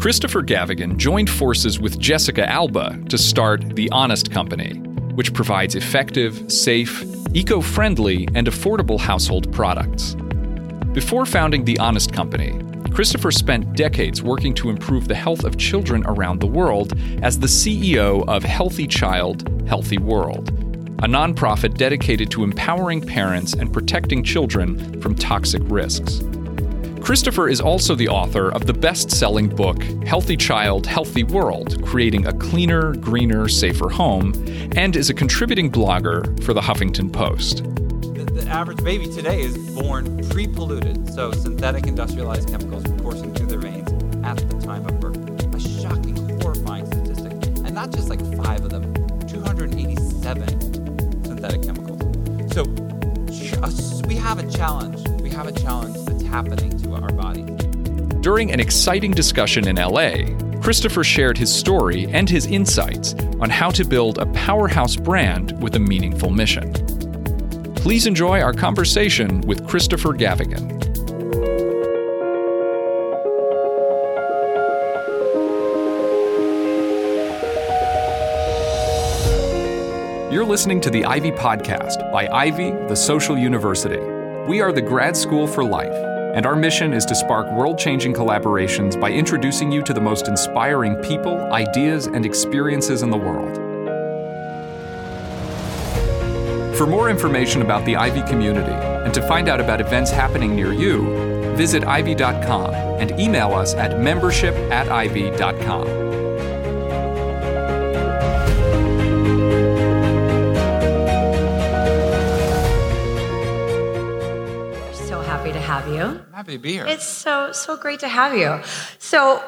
Christopher Gavigan joined forces with Jessica Alba to start The Honest Company, which provides effective, safe, eco friendly, and affordable household products. Before founding The Honest Company, Christopher spent decades working to improve the health of children around the world as the CEO of Healthy Child, Healthy World, a nonprofit dedicated to empowering parents and protecting children from toxic risks. Christopher is also the author of the best selling book, Healthy Child, Healthy World Creating a Cleaner, Greener, Safer Home, and is a contributing blogger for the Huffington Post. The, the average baby today is born pre polluted, so synthetic industrialized chemicals coursing through their veins at the time of birth. A shocking, horrifying statistic. And not just like five of them, 287 synthetic chemicals. So we have a challenge. Have a challenge that's happening to our bodies. During an exciting discussion in LA, Christopher shared his story and his insights on how to build a powerhouse brand with a meaningful mission. Please enjoy our conversation with Christopher Gavigan. You're listening to the Ivy Podcast by Ivy, the Social University. We are the grad school for life, and our mission is to spark world changing collaborations by introducing you to the most inspiring people, ideas, and experiences in the world. For more information about the Ivy community and to find out about events happening near you, visit ivy.com and email us at membership at ivy.com. happy to be here. It's so so great to have you. So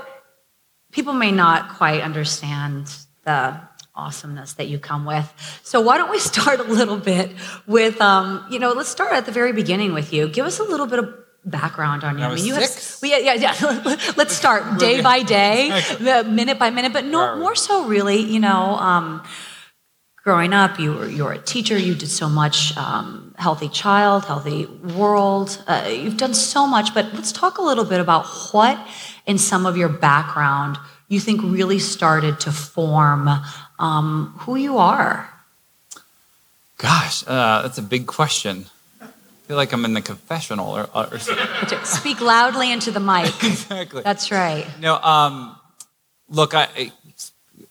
people may not quite understand the awesomeness that you come with. So why don't we start a little bit with um, you know, let's start at the very beginning with you. Give us a little bit of background on you. I, mean, you six? have yeah, yeah, yeah. let's start day by day, minute by minute, but no more so really, you know, um, growing up, you were you were a teacher. You did so much. Um, healthy child, healthy world. Uh, you've done so much, but let's talk a little bit about what in some of your background you think really started to form um, who you are. Gosh, uh, that's a big question. I feel like I'm in the confessional or, or Speak loudly into the mic. exactly. That's right. No, um, look, I,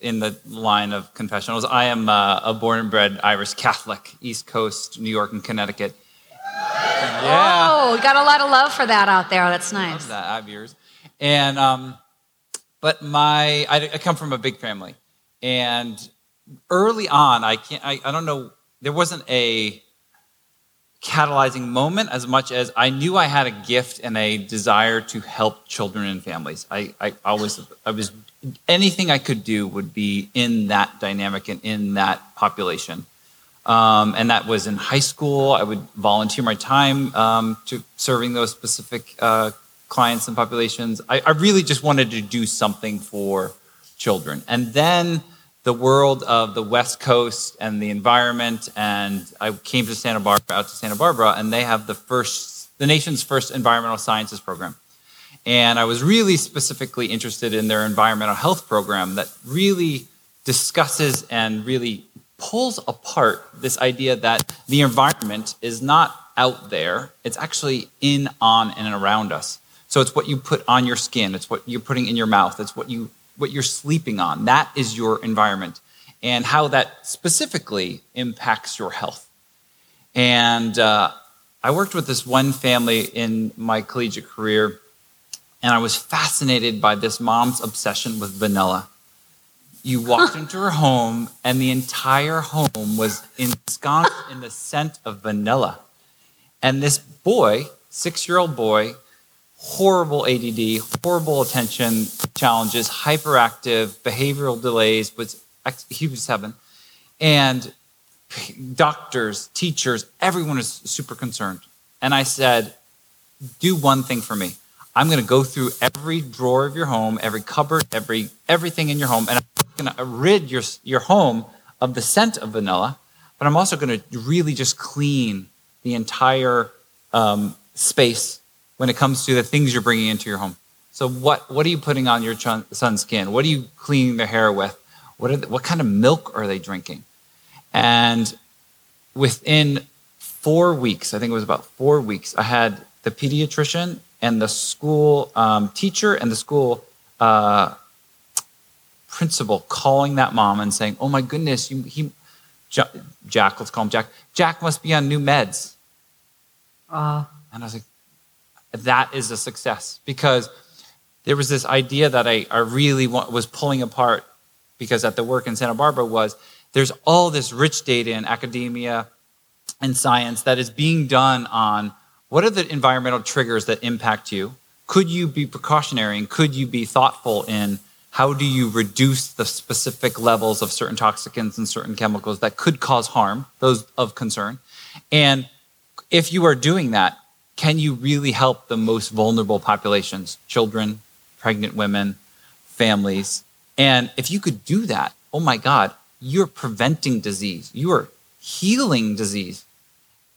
in the line of confessionals. I am uh, a born and bred Irish Catholic, East Coast, New York, and Connecticut. Yeah. Oh, got a lot of love for that out there. That's nice. Love that. I have yours. And, um, but my, I, I, come from a big family. And early on, I can't, I, I don't know, there wasn't a catalyzing moment as much as I knew I had a gift and a desire to help children and families. I, I always, I was anything I could do would be in that dynamic and in that population. Um, and that was in high school. I would volunteer my time um, to serving those specific uh, clients and populations. I, I, really just wanted to do something for children. And then the world of the West Coast and the environment, and I came to Santa Barbara, out to Santa Barbara, and they have the first, the nation's first environmental sciences program. And I was really specifically interested in their environmental health program that really discusses and really pulls apart this idea that the environment is not out there, it's actually in, on, and around us. So it's what you put on your skin, it's what you're putting in your mouth, it's what, you, what you're sleeping on. That is your environment, and how that specifically impacts your health. And uh, I worked with this one family in my collegiate career and I was fascinated by this mom's obsession with vanilla. You walked into her home, and the entire home was ensconced in the scent of vanilla. And this boy, six year old boy, horrible ADD, horrible attention challenges, hyperactive, behavioral delays, but he was seven. And doctors, teachers, everyone was super concerned. And I said, Do one thing for me. I'm going to go through every drawer of your home, every cupboard, every everything in your home, and I'm going to rid your, your home of the scent of vanilla, but I'm also going to really just clean the entire um, space when it comes to the things you're bringing into your home. So what what are you putting on your son's skin? What are you cleaning their hair with? What are what kind of milk are they drinking? And within four weeks, I think it was about four weeks, I had the pediatrician and the school um, teacher and the school uh, principal calling that mom and saying, "Oh my goodness, you, he, Jack, let's call him Jack. Jack must be on new meds." Uh, and I was like, "That is a success because there was this idea that I, I really want, was pulling apart because at the work in Santa Barbara was there's all this rich data in academia and science that is being done on what are the environmental triggers that impact you? Could you be precautionary and could you be thoughtful in how do you reduce the specific levels of certain toxicants and certain chemicals that could cause harm, those of concern? And if you are doing that, can you really help the most vulnerable populations, children, pregnant women, families? And if you could do that, oh my God, you're preventing disease, you are healing disease.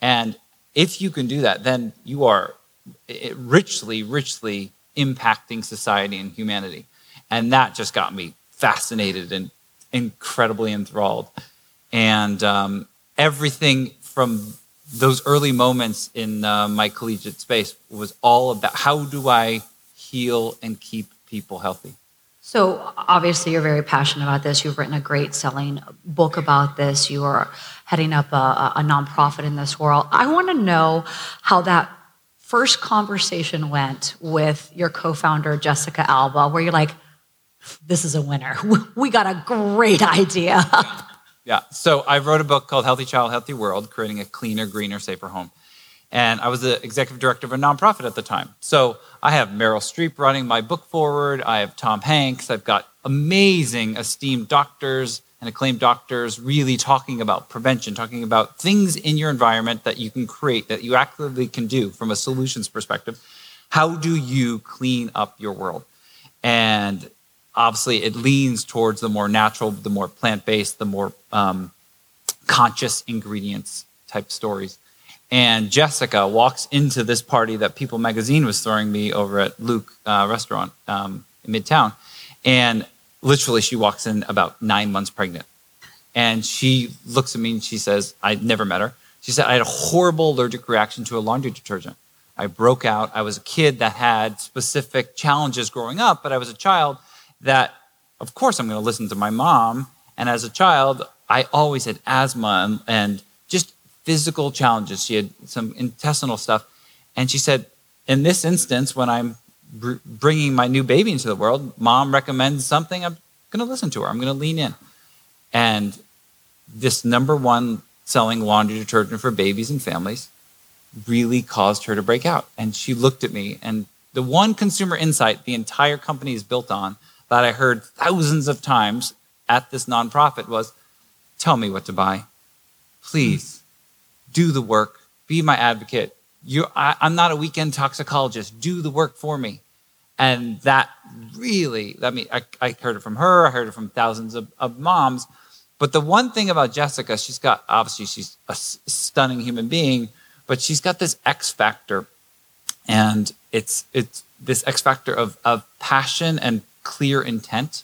And if you can do that, then you are richly, richly impacting society and humanity. And that just got me fascinated and incredibly enthralled. And um, everything from those early moments in uh, my collegiate space was all about how do I heal and keep people healthy. So obviously, you're very passionate about this. You've written a great selling book about this. You are heading up a, a nonprofit in this world. I want to know how that first conversation went with your co-founder Jessica Alba, where you're like, "This is a winner. We got a great idea." yeah. So I wrote a book called Healthy Child, Healthy World: Creating a Cleaner, Greener, Safer Home. And I was the executive director of a nonprofit at the time. So I have Meryl Streep running my book forward. I have Tom Hanks. I've got amazing, esteemed doctors and acclaimed doctors really talking about prevention, talking about things in your environment that you can create, that you actively can do from a solutions perspective. How do you clean up your world? And obviously, it leans towards the more natural, the more plant based, the more um, conscious ingredients type stories. And Jessica walks into this party that People Magazine was throwing me over at Luke uh, Restaurant um, in Midtown. And literally, she walks in about nine months pregnant. And she looks at me and she says, I never met her. She said, I had a horrible allergic reaction to a laundry detergent. I broke out. I was a kid that had specific challenges growing up, but I was a child that, of course, I'm going to listen to my mom. And as a child, I always had asthma and, and physical challenges. She had some intestinal stuff. And she said, in this instance, when I'm br- bringing my new baby into the world, mom recommends something, I'm going to listen to her. I'm going to lean in. And this number one selling laundry detergent for babies and families really caused her to break out. And she looked at me, and the one consumer insight the entire company is built on that I heard thousands of times at this nonprofit was tell me what to buy. Please do the work, be my advocate. You, I, I'm not a weekend toxicologist. Do the work for me. And that really, I mean, I, I heard it from her, I heard it from thousands of, of moms. But the one thing about Jessica, she's got obviously she's a stunning human being, but she's got this X factor, and it's it's this X factor of of passion and clear intent.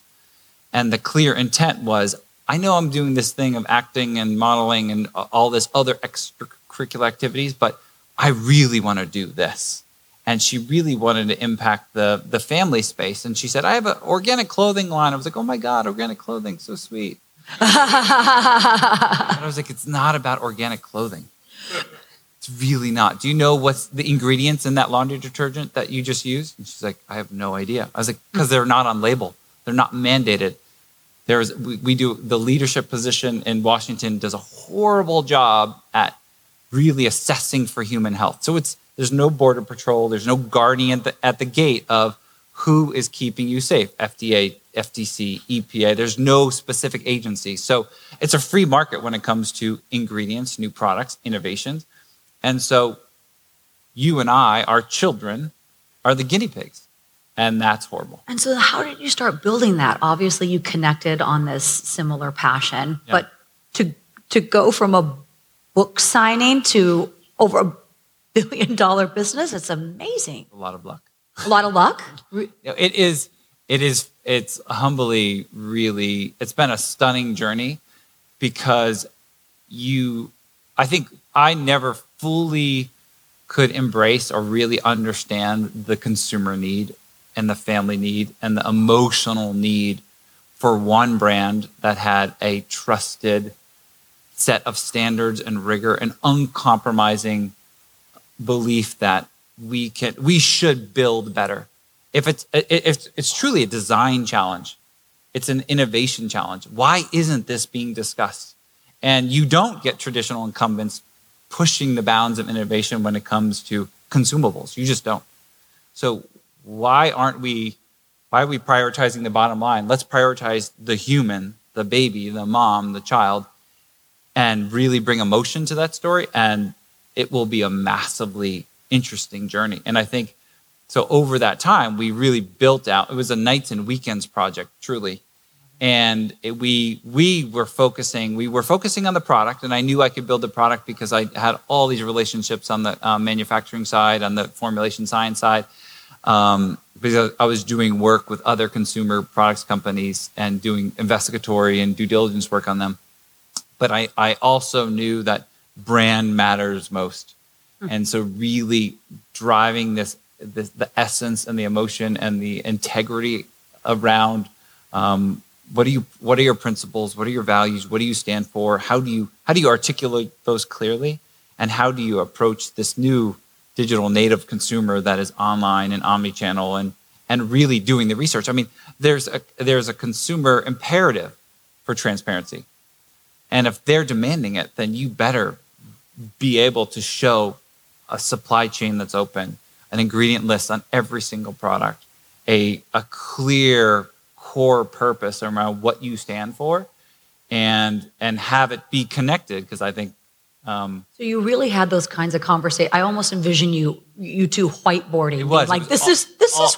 And the clear intent was I know I'm doing this thing of acting and modeling and all this other extracurricular activities, but I really want to do this. And she really wanted to impact the, the family space. And she said, I have an organic clothing line. I was like, oh my God, organic clothing, so sweet. I was like, it's not about organic clothing. It's really not. Do you know what's the ingredients in that laundry detergent that you just used? And she's like, I have no idea. I was like, because they're not on label. They're not mandated. There's, we, we do the leadership position in Washington does a horrible job at really assessing for human health. So it's there's no border patrol, there's no guardian at the, at the gate of who is keeping you safe. FDA, FTC, EPA. There's no specific agency. So it's a free market when it comes to ingredients, new products, innovations. And so you and I, our children, are the guinea pigs. And that's horrible. And so, how did you start building that? Obviously, you connected on this similar passion, yeah. but to to go from a book signing to over a billion dollar business, it's amazing. A lot of luck. A lot of luck. It is. It is. It's humbly, really. It's been a stunning journey because you. I think I never fully could embrace or really understand the consumer need and the family need and the emotional need for one brand that had a trusted set of standards and rigor and uncompromising belief that we can we should build better. If it's if it's truly a design challenge it's an innovation challenge. Why isn't this being discussed? And you don't get traditional incumbents pushing the bounds of innovation when it comes to consumables. You just don't. So why aren't we why are we prioritizing the bottom line? Let's prioritize the human the baby the mom the child and really bring emotion to that story and it will be a massively interesting journey. And i think so over that time we really built out it was a nights and weekends project truly. And it, we we were focusing we were focusing on the product and i knew i could build the product because i had all these relationships on the um, manufacturing side on the formulation science side um, because i was doing work with other consumer products companies and doing investigatory and due diligence work on them. But I, I also knew that brand matters most. Mm-hmm. And so really driving this, this, the essence and the emotion and the integrity around um, what do you what are your principles? What are your values? What do you stand for? How do you how do you articulate those clearly? And how do you approach this new digital native consumer that is online and omni-channel and and really doing the research i mean there's a there's a consumer imperative for transparency and if they're demanding it, then you better be able to show a supply chain that's open, an ingredient list on every single product, a, a clear core purpose around what you stand for, and and have it be connected. Because I think. Um, so you really had those kinds of conversations. I almost envision you you two whiteboarding. It was like it was this all, is this all, is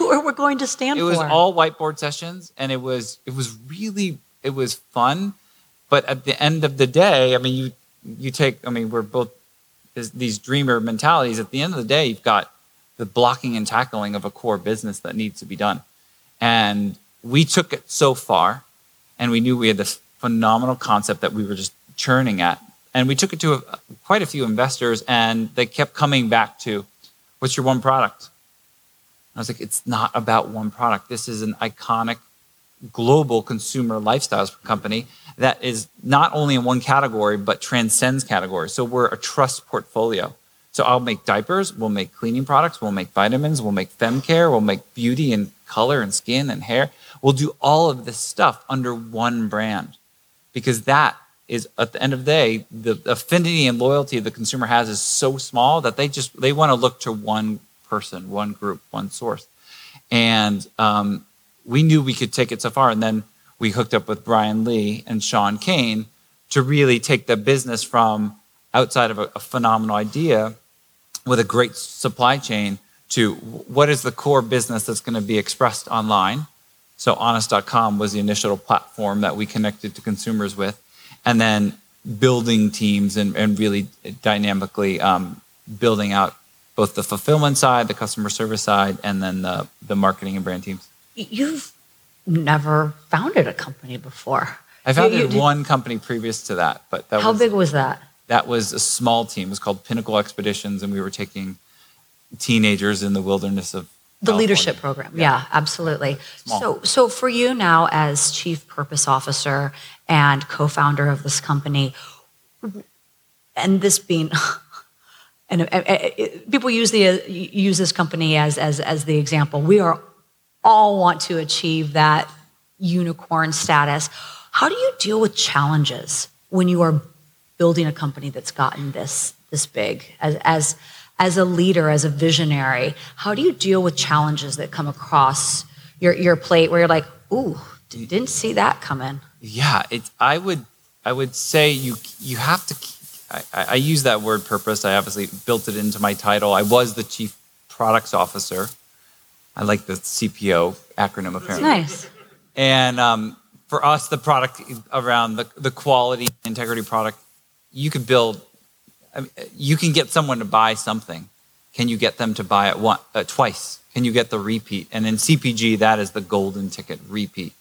what we're going to stand for. It was all whiteboard sessions, and it was it was really it was fun but at the end of the day, I mean, you you take. I mean, we're both these dreamer mentalities. At the end of the day, you've got the blocking and tackling of a core business that needs to be done, and we took it so far, and we knew we had this phenomenal concept that we were just churning at, and we took it to a, quite a few investors, and they kept coming back to, "What's your one product?" I was like, "It's not about one product. This is an iconic." global consumer lifestyles company that is not only in one category but transcends categories. So we're a trust portfolio. So I'll make diapers, we'll make cleaning products, we'll make vitamins, we'll make fem care, we'll make beauty and color and skin and hair. We'll do all of this stuff under one brand because that is at the end of the day the affinity and loyalty the consumer has is so small that they just they want to look to one person, one group, one source. And um, we knew we could take it so far. And then we hooked up with Brian Lee and Sean Kane to really take the business from outside of a, a phenomenal idea with a great supply chain to what is the core business that's going to be expressed online. So honest.com was the initial platform that we connected to consumers with. And then building teams and, and really dynamically um, building out both the fulfillment side, the customer service side, and then the, the marketing and brand teams. You've never founded a company before. I founded you, you one company previous to that, but that how was, big was that? That was a small team. It was called Pinnacle Expeditions, and we were taking teenagers in the wilderness of the California. leadership program. Yeah, yeah absolutely. Small. So, so for you now as chief purpose officer and co-founder of this company, and this being. And people use the use this company as, as as the example. We are all want to achieve that unicorn status. How do you deal with challenges when you are building a company that's gotten this this big as as as a leader, as a visionary? How do you deal with challenges that come across your your plate where you're like, "Ooh, didn't see that coming"? Yeah, it's. I would I would say you you have to. I, I use that word purpose. I obviously built it into my title. I was the chief products officer I like the CPO acronym apparently. Nice. And um, for us, the product around the, the quality integrity product, you could build, I mean, you can get someone to buy something, Can you get them to buy it one, uh, twice? Can you get the repeat? And in CPG, that is the golden ticket repeat.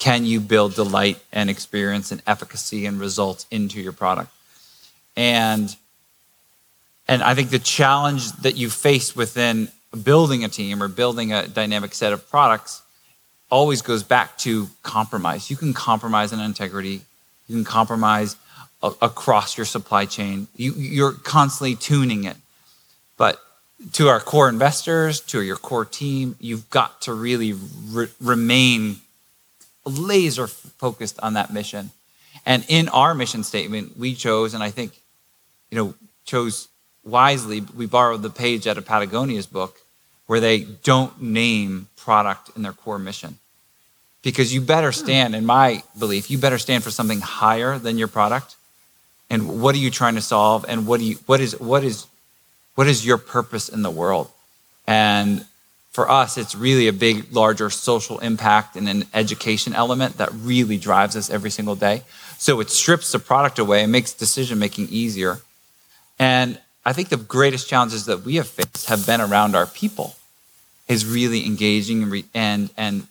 Can you build delight and experience and efficacy and results into your product? And and I think the challenge that you face within building a team or building a dynamic set of products always goes back to compromise. You can compromise on integrity. You can compromise a- across your supply chain. You, you're constantly tuning it. But to our core investors, to your core team, you've got to really re- remain laser focused on that mission. And in our mission statement, we chose, and I think, you know, chose wisely, we borrowed the page out of Patagonia's book where they don't name product in their core mission. Because you better hmm. stand, in my belief, you better stand for something higher than your product. And what are you trying to solve? And what do you what is what is what is your purpose in the world? And for us, it's really a big, larger social impact and an education element that really drives us every single day. So it strips the product away and makes decision making easier. And I think the greatest challenges that we have faced have been around our people, is really engaging and, re- and, and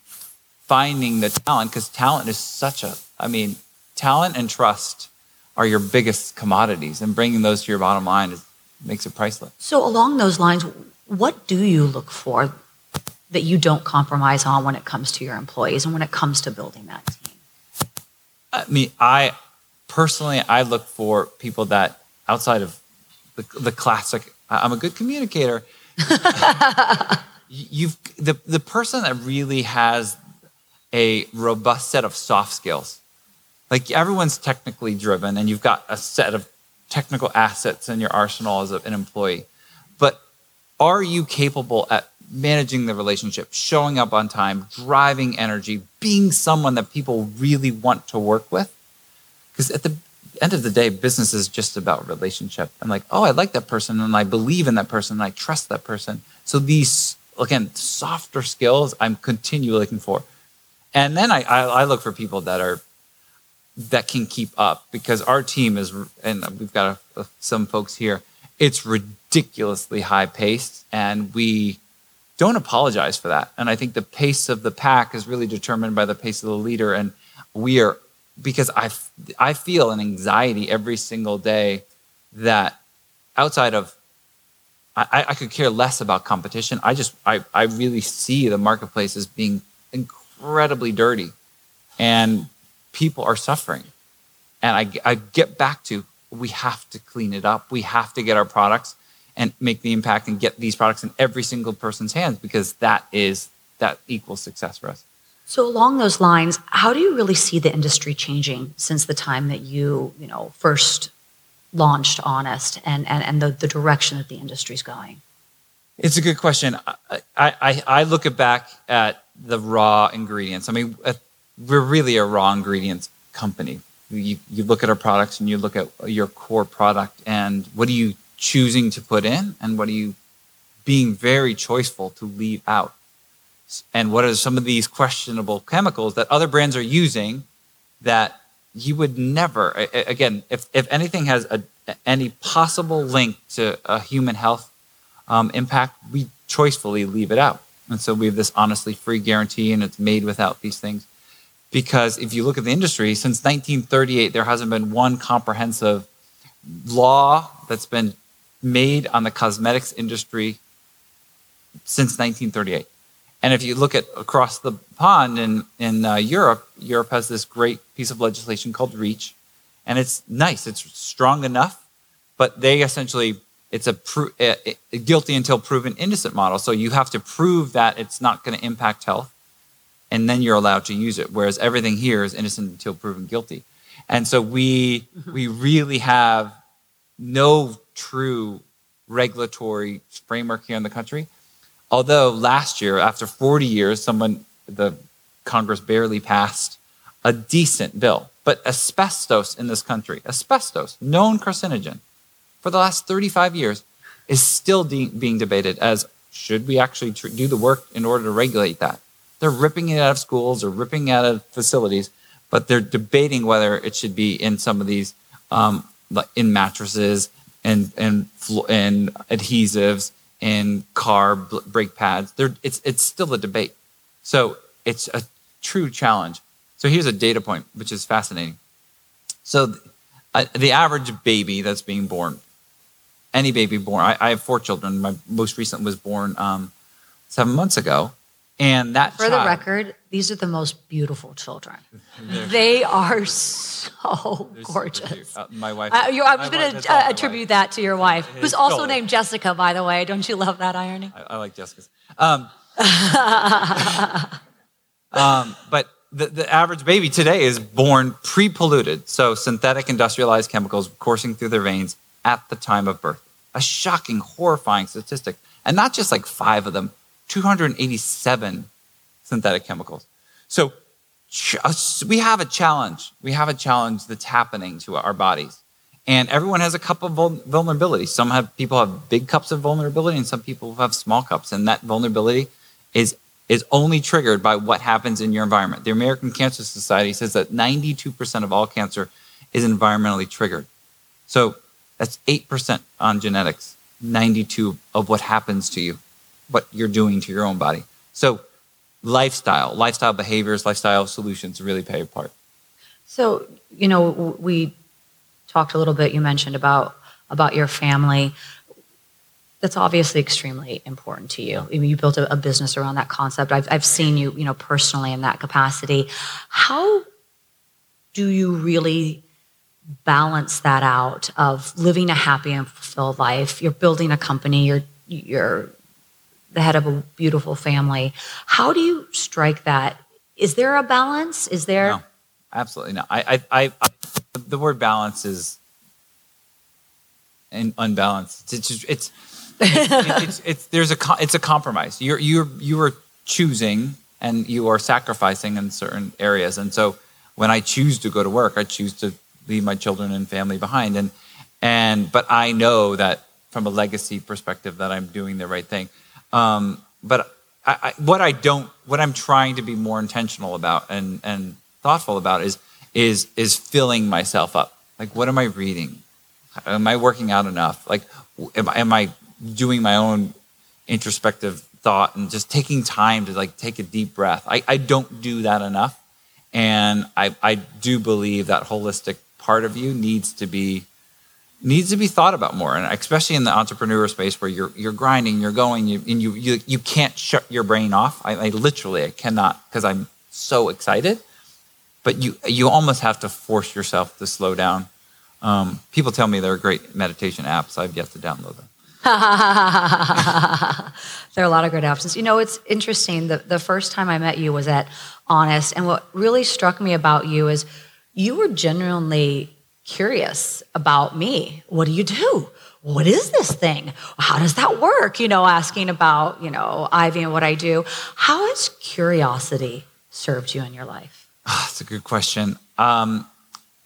finding the talent, because talent is such a, I mean, talent and trust are your biggest commodities, and bringing those to your bottom line is, makes it priceless. So, along those lines, what do you look for that you don't compromise on when it comes to your employees and when it comes to building that team? I mean, I personally, I look for people that outside of the, the classic, I'm a good communicator. You've the the person that really has a robust set of soft skills. Like everyone's technically driven, and you've got a set of technical assets in your arsenal as an employee. But are you capable at managing the relationship, showing up on time, driving energy, being someone that people really want to work with? Because at the end of the day, business is just about relationship. I'm like, oh, I like that person and I believe in that person and I trust that person. So these, again, softer skills I'm continually looking for. And then I, I, I look for people that are that can keep up because our team is, and we've got a, a, some folks here. It's ridiculously high paced, and we don't apologize for that. And I think the pace of the pack is really determined by the pace of the leader. And we are because I, I feel an anxiety every single day that outside of I, I could care less about competition. I just I, I really see the marketplace as being incredibly dirty and people are suffering. And I, I get back to we have to clean it up. We have to get our products and make the impact and get these products in every single person's hands because that is that equals success for us. So along those lines, how do you really see the industry changing since the time that you, you know, first launched Honest and, and, and the, the direction that the industry is going? It's a good question. I, I, I look at back at the raw ingredients. I mean, we're really a raw ingredients company. You, you look at our products and you look at your core product and what do you choosing to put in and what are you being very choiceful to leave out? And what are some of these questionable chemicals that other brands are using that you would never again if, if anything has a, any possible link to a human health um, impact we choicefully leave it out. And so we have this honestly free guarantee and it's made without these things. Because if you look at the industry since 1938 there hasn't been one comprehensive law that's been made on the cosmetics industry since 1938 and if you look at across the pond in, in uh, Europe, Europe has this great piece of legislation called REACH. And it's nice, it's strong enough, but they essentially, it's a, pro- a, a guilty until proven innocent model. So you have to prove that it's not going to impact health, and then you're allowed to use it. Whereas everything here is innocent until proven guilty. And so we, mm-hmm. we really have no true regulatory framework here in the country Although last year, after 40 years, someone, the Congress barely passed a decent bill. But asbestos in this country, asbestos, known carcinogen, for the last 35 years, is still de- being debated as should we actually tr- do the work in order to regulate that? They're ripping it out of schools or ripping it out of facilities, but they're debating whether it should be in some of these, um, in mattresses and and and adhesives and car brake pads. They're, it's, it's still a debate. So it's a true challenge. So here's a data point, which is fascinating. So uh, the average baby that's being born, any baby born, I, I have four children. My most recent was born um, seven months ago. And that For child, the record, these are the most beautiful children. they are so gorgeous. Uh, my wife. Uh, I was going to uh, attribute that to your wife, who's also named Jessica, by the way. Don't you love that irony? I, I like Jessica's. Um, um, but the, the average baby today is born pre-polluted, so synthetic industrialized chemicals coursing through their veins at the time of birth. A shocking, horrifying statistic. And not just like five of them, 287 synthetic chemicals. So uh, we have a challenge. We have a challenge that's happening to our bodies. And everyone has a cup of vulnerability. Some have people have big cups of vulnerability, and some people have small cups. And that vulnerability is is only triggered by what happens in your environment. The American Cancer Society says that 92% of all cancer is environmentally triggered. So that's 8% on genetics, 92 of what happens to you what you're doing to your own body. So, lifestyle, lifestyle behaviors, lifestyle solutions really play a part. So, you know, we talked a little bit. You mentioned about about your family. That's obviously extremely important to you. I mean, you built a, a business around that concept. I've I've seen you, you know, personally in that capacity. How do you really balance that out of living a happy and fulfilled life? You're building a company. You're you're the head of a beautiful family. How do you strike that? Is there a balance? Is there? No, absolutely not. I, I, I, I the word balance is and unbalanced. It's just, it's, it's, it's, it's, there's a, it's a compromise. You're, you're, you are choosing and you are sacrificing in certain areas. And so when I choose to go to work, I choose to leave my children and family behind. And, and, but I know that from a legacy perspective that I'm doing the right thing. Um, but I, I, what I don't, what I'm trying to be more intentional about and, and thoughtful about is, is, is filling myself up. Like, what am I reading? Am I working out enough? Like, am, am I doing my own introspective thought and just taking time to like take a deep breath? I, I don't do that enough. And I, I do believe that holistic part of you needs to be needs to be thought about more, and especially in the entrepreneur space where you're you're grinding, you're going, you, and you you you can't shut your brain off. I, I literally I cannot because I'm so excited, but you you almost have to force yourself to slow down. Um, people tell me they're great meditation apps. I've yet to download them. there are a lot of great options. You know, it's interesting. The, the first time I met you was at Honest. And what really struck me about you is you were genuinely curious about me. What do you do? What is this thing? How does that work? You know, asking about, you know, Ivy and what I do. How has curiosity served you in your life? Oh, that's a good question. Um,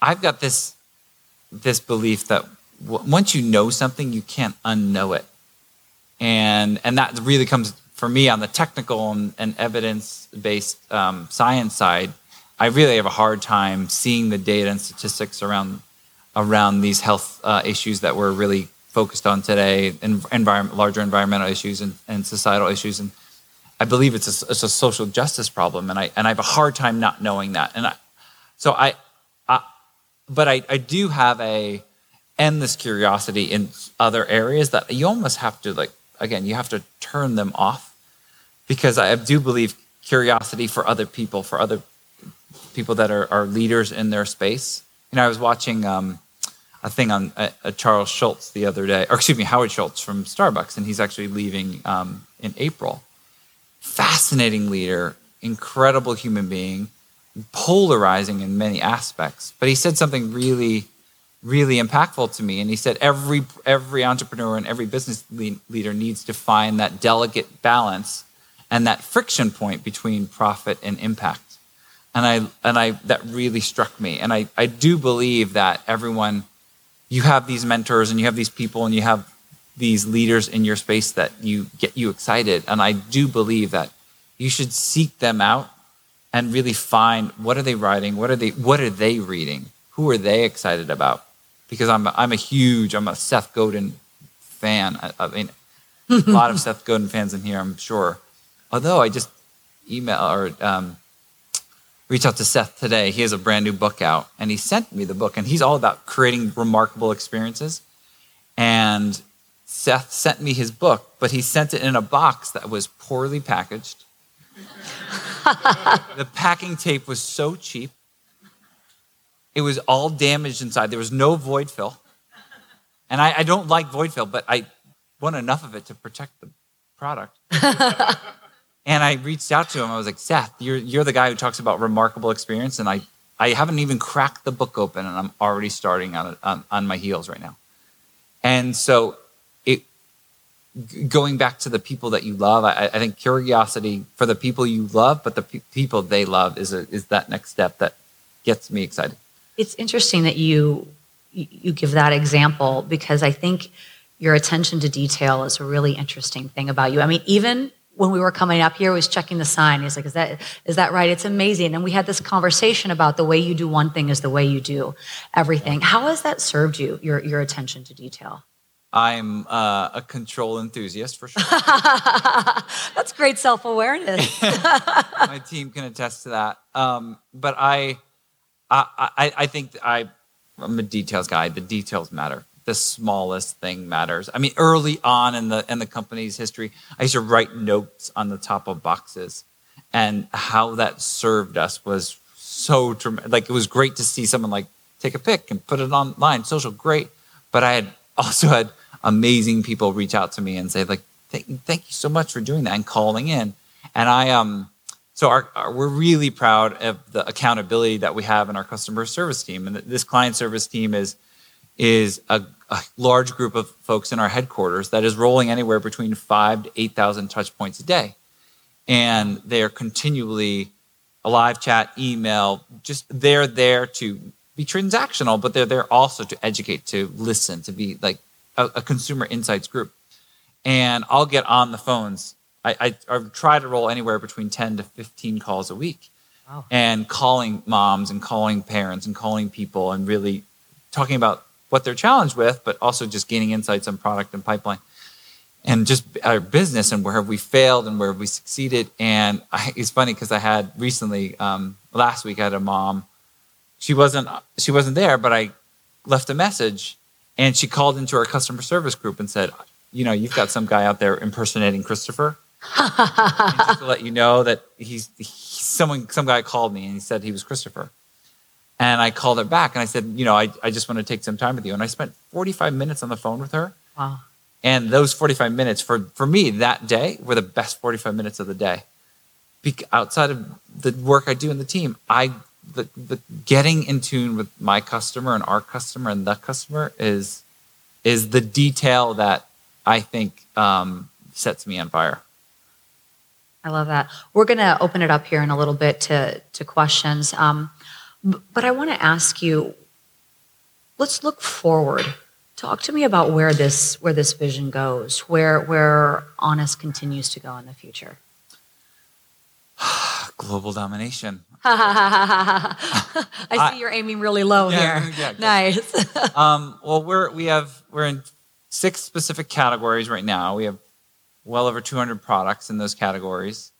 I've got this this belief that w- once you know something, you can't unknow it, and and that really comes for me on the technical and, and evidence based um, science side. I really have a hard time seeing the data and statistics around around these health uh, issues that we're really focused on today, environment, larger environmental issues and, and societal issues. And I believe it's a, it's a social justice problem, and I and I have a hard time not knowing that. And I, so I, I but I, I do have a endless curiosity in other areas that you almost have to like again you have to turn them off because I do believe curiosity for other people for other people that are, are leaders in their space. You know, I was watching um, a thing on uh, uh, Charles Schultz the other day, or excuse me, Howard Schultz from Starbucks, and he's actually leaving um, in April. Fascinating leader, incredible human being, polarizing in many aspects. But he said something really, really impactful to me. And he said every every entrepreneur and every business leader needs to find that delicate balance and that friction point between profit and impact. And I and I that really struck me. And I, I do believe that everyone you have these mentors and you have these people and you have these leaders in your space that you get you excited. And i do believe that you should seek them out and really find what are they writing? What are they what are they reading? Who are they excited about? Because i'm a, i'm a huge i'm a seth godin fan. I, I mean a lot of Seth Godin fans in here, I'm sure. Although I just email or um, reach out to Seth today. He has a brand new book out, and he sent me the book, and he's all about creating remarkable experiences. And Seth sent me his book, but he sent it in a box that was poorly packaged. the packing tape was so cheap. It was all damaged inside. There was no void fill. And I, I don't like void fill, but I want enough of it to protect the product. and I reached out to him. I was like, Seth, you're, you're the guy who talks about remarkable experience. And I, I haven't even cracked the book open, and I'm already starting on, on, on my heels right now. And so it going back to the people that you love, I, I think curiosity for the people you love, but the pe- people they love is a, is that next step that gets me excited. It's interesting that you you give that example because I think your attention to detail is a really interesting thing about you. I mean, even when we were coming up here, was checking the sign. He's like, "Is that is that right?" It's amazing. And we had this conversation about the way you do one thing is the way you do everything. How has that served you? Your your attention to detail. I'm uh, a control enthusiast for sure. That's great self awareness. My team can attest to that. Um, but I, I, I, I think I, I'm a details guy. The details matter. The smallest thing matters. I mean, early on in the in the company's history, I used to write notes on the top of boxes, and how that served us was so traumatic. Like it was great to see someone like take a pic and put it online, social, great. But I had also had amazing people reach out to me and say like, thank, thank you so much for doing that and calling in. And I, um, so our, our, we're really proud of the accountability that we have in our customer service team. And this client service team is, is a, a large group of folks in our headquarters that is rolling anywhere between five to 8,000 touch points a day. And they are continually a live chat, email, just they're there to be transactional, but they're there also to educate, to listen, to be like a, a consumer insights group, and I'll get on the phones. I, I, I try to roll anywhere between 10 to 15 calls a week. Wow. And calling moms and calling parents and calling people and really talking about what they're challenged with, but also just gaining insights on product and pipeline and just our business and where have we failed and where have we succeeded. And I, it's funny because I had recently, um, last week, I had a mom. She wasn't she wasn't there, but I left a message and she called into our customer service group and said, you know, you've got some guy out there impersonating Christopher. just to let you know that he's, he's someone, some guy called me and he said he was Christopher. And I called her back and I said, you know, I, I just want to take some time with you. And I spent 45 minutes on the phone with her. Wow. And those 45 minutes for, for me that day were the best 45 minutes of the day. Be- outside of the work I do in the team, I the, the getting in tune with my customer and our customer and the customer is is the detail that I think um, sets me on fire. I love that. We're going to open it up here in a little bit to to questions, um, but I want to ask you. Let's look forward. Talk to me about where this where this vision goes, where where Honest continues to go in the future. Global domination. I see you're aiming really low yeah, here. Yeah, nice. um, well, we're we have we're in six specific categories right now. We have well over 200 products in those categories.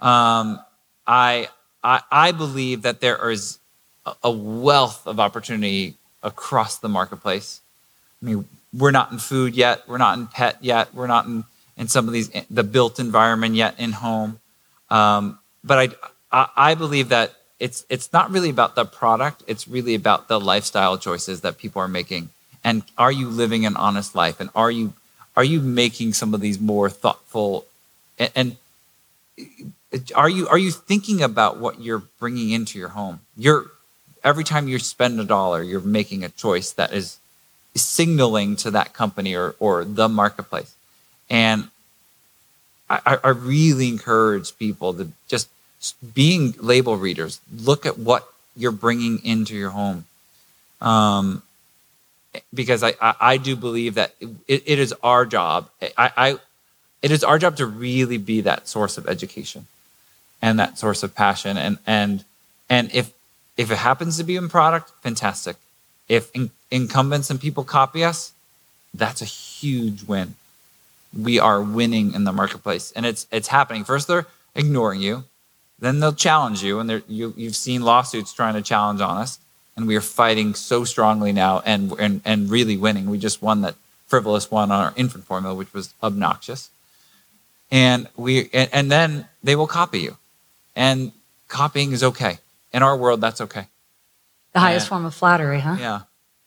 Um, I, I I believe that there is a wealth of opportunity across the marketplace. I mean, we're not in food yet. We're not in pet yet. We're not in, in some of these the built environment yet in home. Um, but I I, believe that it's it's not really about the product it's really about the lifestyle choices that people are making and are you living an honest life and are you are you making some of these more thoughtful and, and are you are you thinking about what you're bringing into your home you're every time you spend a dollar you're making a choice that is signaling to that company or or the marketplace and I, I really encourage people to just being label readers, look at what you're bringing into your home. Um, because I, I, I, do believe that it, it is our job. I, I, it is our job to really be that source of education and that source of passion. And, and, and if, if it happens to be in product, fantastic. If in, incumbents and people copy us, that's a huge win. we are winning in the marketplace, and it's it's happening. First, they're ignoring you, then they'll challenge you, and you, you've seen lawsuits trying to challenge Honest, and we are fighting so strongly now, and and and really winning. We just won that frivolous one on our infant formula, which was obnoxious, and we and, and then they will copy you, and copying is okay in our world. That's okay. The highest form of flattery, huh? Yeah,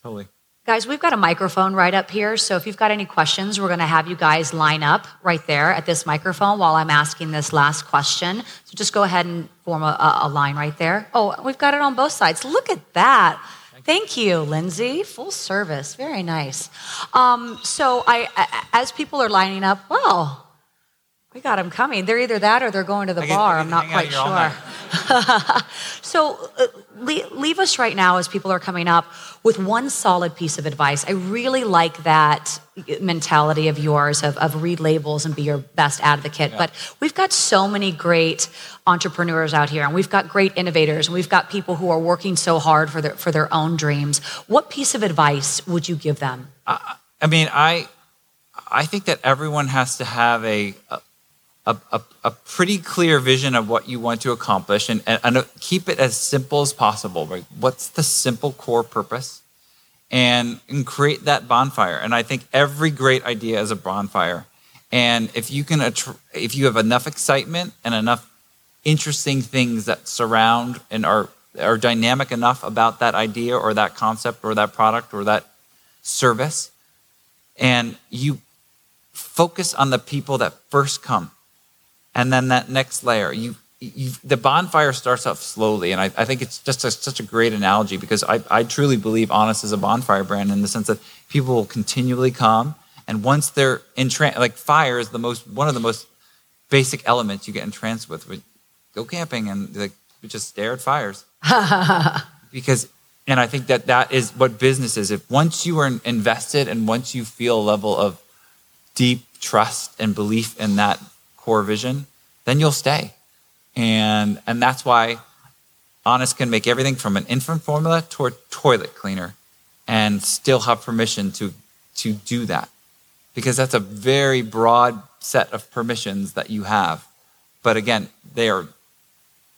totally. Guys, we've got a microphone right up here. So if you've got any questions, we're going to have you guys line up right there at this microphone while I'm asking this last question. So just go ahead and form a, a line right there. Oh, we've got it on both sides. Look at that. Thank you, Lindsay. Full service. Very nice. Um, so I, as people are lining up, well, we got them coming. They're either that or they're going to the bar. I'm not quite sure. so uh, leave, leave us right now as people are coming up with one solid piece of advice. I really like that mentality of yours of, of read labels and be your best advocate. Yeah. But we've got so many great entrepreneurs out here and we've got great innovators and we've got people who are working so hard for their, for their own dreams. What piece of advice would you give them? I, I mean, I, I think that everyone has to have a, a a, a, a, pretty clear vision of what you want to accomplish and, and, and, keep it as simple as possible. Right? What's the simple core purpose? And, and create that bonfire. And I think every great idea is a bonfire. And if you can, if you have enough excitement and enough interesting things that surround and are are dynamic enough about that idea or that concept or that product or that service, and you focus on the people that first come and then that next layer you, you the bonfire starts off slowly. And i, I think it's just a, such a great analogy because I, I truly believe honest is a bonfire brand in the sense that people will continually come. And once they're in trance like fire is the most one of the most basic elements you get entranced trance with go camping and like just stare at fires. Because and i think that that is what business is. If once you are invested and once you feel a level of deep trust and belief in that core vision, then you'll stay. And, and that's why Honest can make everything from an infant formula to a toilet cleaner and still have permission to, to do that. Because that's a very broad set of permissions that you have. But again, they are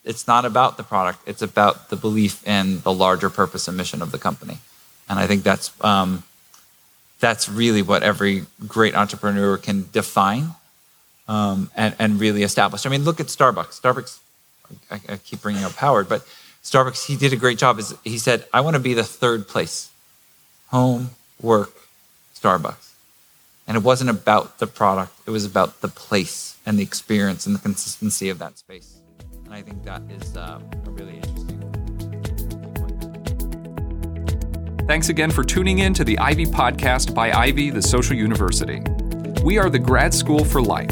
it's not about the product, it's about the belief in the larger purpose and mission of the company. And I think that's um, that's really what every great entrepreneur can define um, and, and really established. I mean, look at Starbucks. Starbucks, I, I, keep bringing up Howard, but Starbucks, he did a great job. He said, I want to be the third place home, work, Starbucks. And it wasn't about the product, it was about the place and the experience and the consistency of that space. And I think that is uh, a really interesting Thanks again for tuning in to the Ivy Podcast by Ivy, the Social University. We are the grad school for life